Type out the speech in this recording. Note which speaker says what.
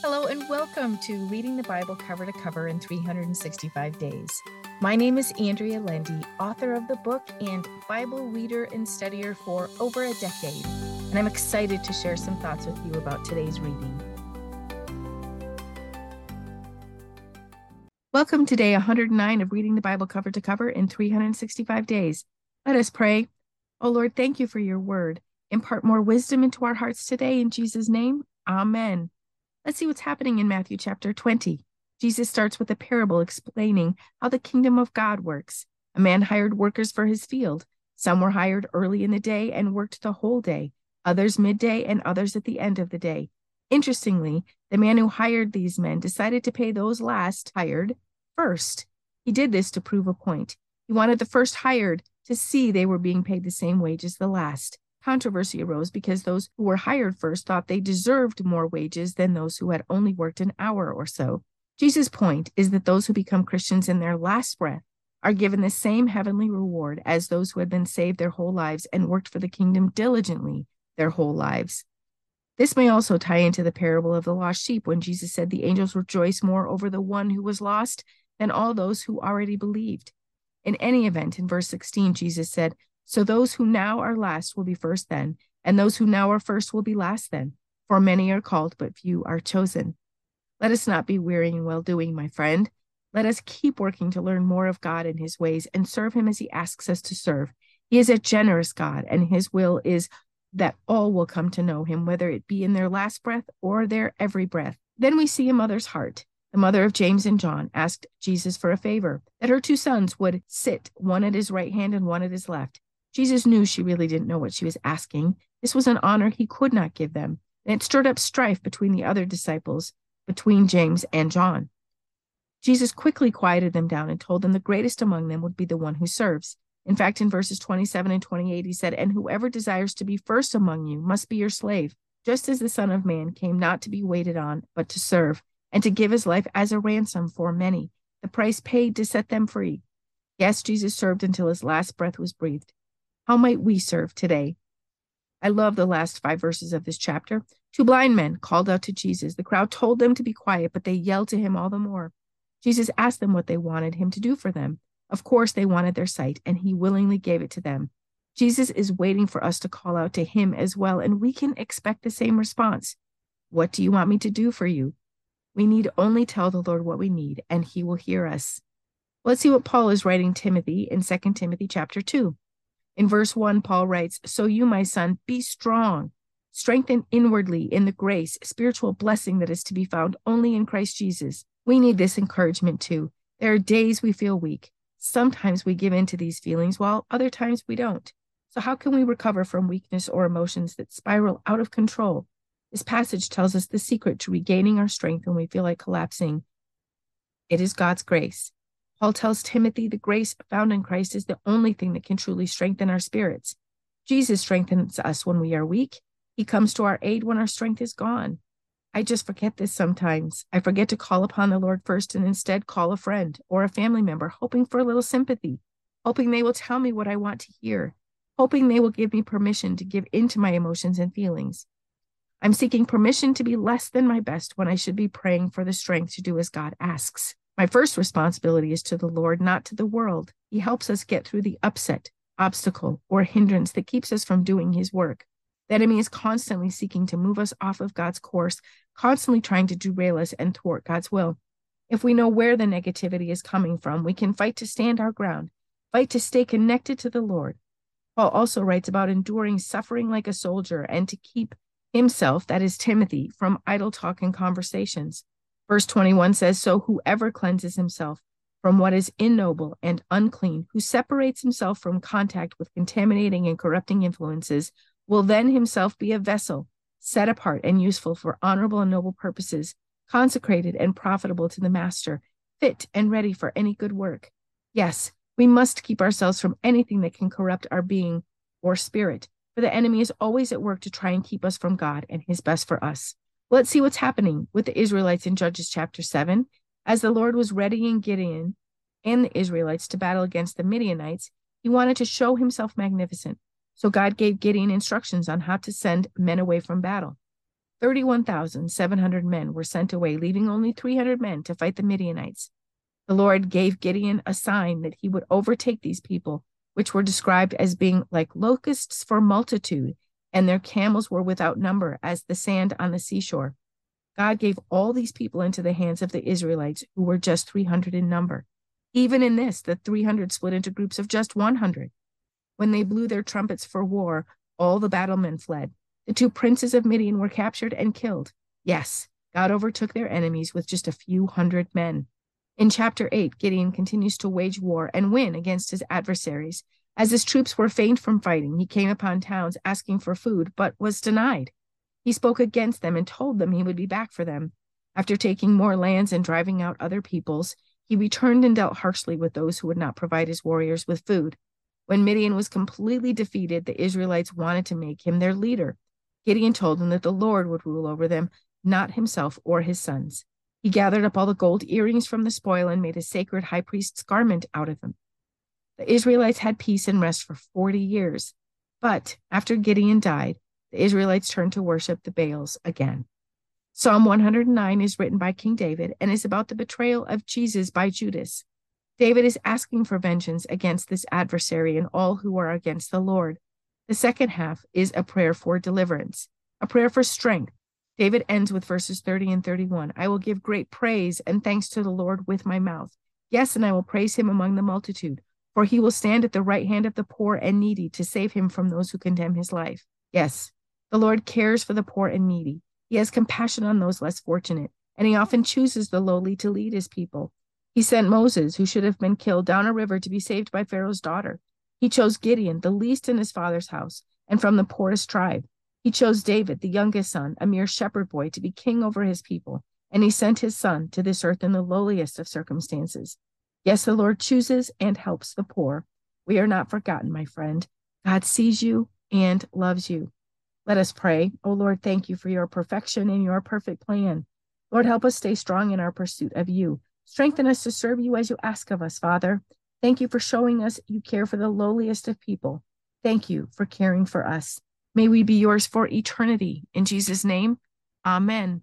Speaker 1: Hello, and welcome to Reading the Bible Cover to Cover in 365 Days. My name is Andrea Lendy, author of the book and Bible reader and studier for over a decade, and I'm excited to share some thoughts with you about today's reading. Welcome to day 109 of Reading the Bible Cover to Cover in 365 Days. Let us pray. Oh Lord, thank you for your word. Impart more wisdom into our hearts today in Jesus' name. Amen. Let's see what's happening in Matthew chapter 20. Jesus starts with a parable explaining how the kingdom of God works. A man hired workers for his field. Some were hired early in the day and worked the whole day, others midday, and others at the end of the day. Interestingly, the man who hired these men decided to pay those last hired first. He did this to prove a point. He wanted the first hired to see they were being paid the same wage as the last. Controversy arose because those who were hired first thought they deserved more wages than those who had only worked an hour or so. Jesus' point is that those who become Christians in their last breath are given the same heavenly reward as those who had been saved their whole lives and worked for the kingdom diligently their whole lives. This may also tie into the parable of the lost sheep when Jesus said the angels rejoice more over the one who was lost than all those who already believed. In any event, in verse 16, Jesus said, so those who now are last will be first then, and those who now are first will be last then. For many are called, but few are chosen. Let us not be weary in well doing, my friend. Let us keep working to learn more of God and his ways and serve him as he asks us to serve. He is a generous God, and his will is that all will come to know him, whether it be in their last breath or their every breath. Then we see a mother's heart. The mother of James and John asked Jesus for a favor that her two sons would sit, one at his right hand and one at his left. Jesus knew she really didn't know what she was asking. This was an honor he could not give them, and it stirred up strife between the other disciples, between James and John. Jesus quickly quieted them down and told them the greatest among them would be the one who serves. In fact, in verses 27 and 28, he said, And whoever desires to be first among you must be your slave, just as the Son of Man came not to be waited on, but to serve, and to give his life as a ransom for many, the price paid to set them free. Yes, Jesus served until his last breath was breathed. How might we serve today? I love the last five verses of this chapter. Two blind men called out to Jesus. The crowd told them to be quiet, but they yelled to him all the more. Jesus asked them what they wanted him to do for them. Of course, they wanted their sight, and he willingly gave it to them. Jesus is waiting for us to call out to him as well, and we can expect the same response. What do you want me to do for you? We need only tell the Lord what we need, and he will hear us. Let's see what Paul is writing Timothy in 2 Timothy chapter 2. In verse 1, Paul writes, So you, my son, be strong, strengthen inwardly in the grace, spiritual blessing that is to be found only in Christ Jesus. We need this encouragement too. There are days we feel weak. Sometimes we give in to these feelings, while other times we don't. So, how can we recover from weakness or emotions that spiral out of control? This passage tells us the secret to regaining our strength when we feel like collapsing. It is God's grace. Paul tells Timothy the grace found in Christ is the only thing that can truly strengthen our spirits. Jesus strengthens us when we are weak. He comes to our aid when our strength is gone. I just forget this sometimes. I forget to call upon the Lord first and instead call a friend or a family member, hoping for a little sympathy, hoping they will tell me what I want to hear, hoping they will give me permission to give in to my emotions and feelings. I'm seeking permission to be less than my best when I should be praying for the strength to do as God asks. My first responsibility is to the Lord, not to the world. He helps us get through the upset, obstacle, or hindrance that keeps us from doing His work. The enemy is constantly seeking to move us off of God's course, constantly trying to derail us and thwart God's will. If we know where the negativity is coming from, we can fight to stand our ground, fight to stay connected to the Lord. Paul also writes about enduring suffering like a soldier and to keep himself, that is Timothy, from idle talk and conversations. Verse 21 says, So whoever cleanses himself from what is ignoble and unclean, who separates himself from contact with contaminating and corrupting influences, will then himself be a vessel set apart and useful for honorable and noble purposes, consecrated and profitable to the master, fit and ready for any good work. Yes, we must keep ourselves from anything that can corrupt our being or spirit, for the enemy is always at work to try and keep us from God and his best for us. Let's see what's happening with the Israelites in Judges chapter 7. As the Lord was readying Gideon and the Israelites to battle against the Midianites, he wanted to show himself magnificent. So God gave Gideon instructions on how to send men away from battle. 31,700 men were sent away, leaving only 300 men to fight the Midianites. The Lord gave Gideon a sign that he would overtake these people, which were described as being like locusts for multitude, and their camels were without number as the sand on the seashore. God gave all these people into the hands of the Israelites, who were just 300 in number. Even in this, the 300 split into groups of just 100. When they blew their trumpets for war, all the battlemen fled. The two princes of Midian were captured and killed. Yes, God overtook their enemies with just a few hundred men. In chapter 8, Gideon continues to wage war and win against his adversaries. As his troops were faint from fighting, he came upon towns asking for food, but was denied. He spoke against them and told them he would be back for them. After taking more lands and driving out other peoples, he returned and dealt harshly with those who would not provide his warriors with food. When Midian was completely defeated, the Israelites wanted to make him their leader. Gideon told them that the Lord would rule over them, not himself or his sons. He gathered up all the gold earrings from the spoil and made a sacred high priest's garment out of them. The Israelites had peace and rest for 40 years. But after Gideon died, the Israelites turned to worship the Baals again. Psalm 109 is written by King David and is about the betrayal of Jesus by Judas. David is asking for vengeance against this adversary and all who are against the Lord. The second half is a prayer for deliverance, a prayer for strength. David ends with verses 30 and 31. I will give great praise and thanks to the Lord with my mouth. Yes, and I will praise him among the multitude, for he will stand at the right hand of the poor and needy to save him from those who condemn his life. Yes, the Lord cares for the poor and needy. He has compassion on those less fortunate, and he often chooses the lowly to lead his people. He sent Moses, who should have been killed, down a river to be saved by Pharaoh's daughter. He chose Gideon, the least in his father's house, and from the poorest tribe. He chose David, the youngest son, a mere shepherd boy, to be king over his people, and he sent his son to this earth in the lowliest of circumstances. Yes, the Lord chooses and helps the poor. We are not forgotten, my friend. God sees you and loves you. Let us pray. Oh Lord, thank you for your perfection and your perfect plan. Lord, help us stay strong in our pursuit of you. Strengthen us to serve you as you ask of us, Father. Thank you for showing us you care for the lowliest of people. Thank you for caring for us. May we be yours for eternity. In Jesus' name, amen.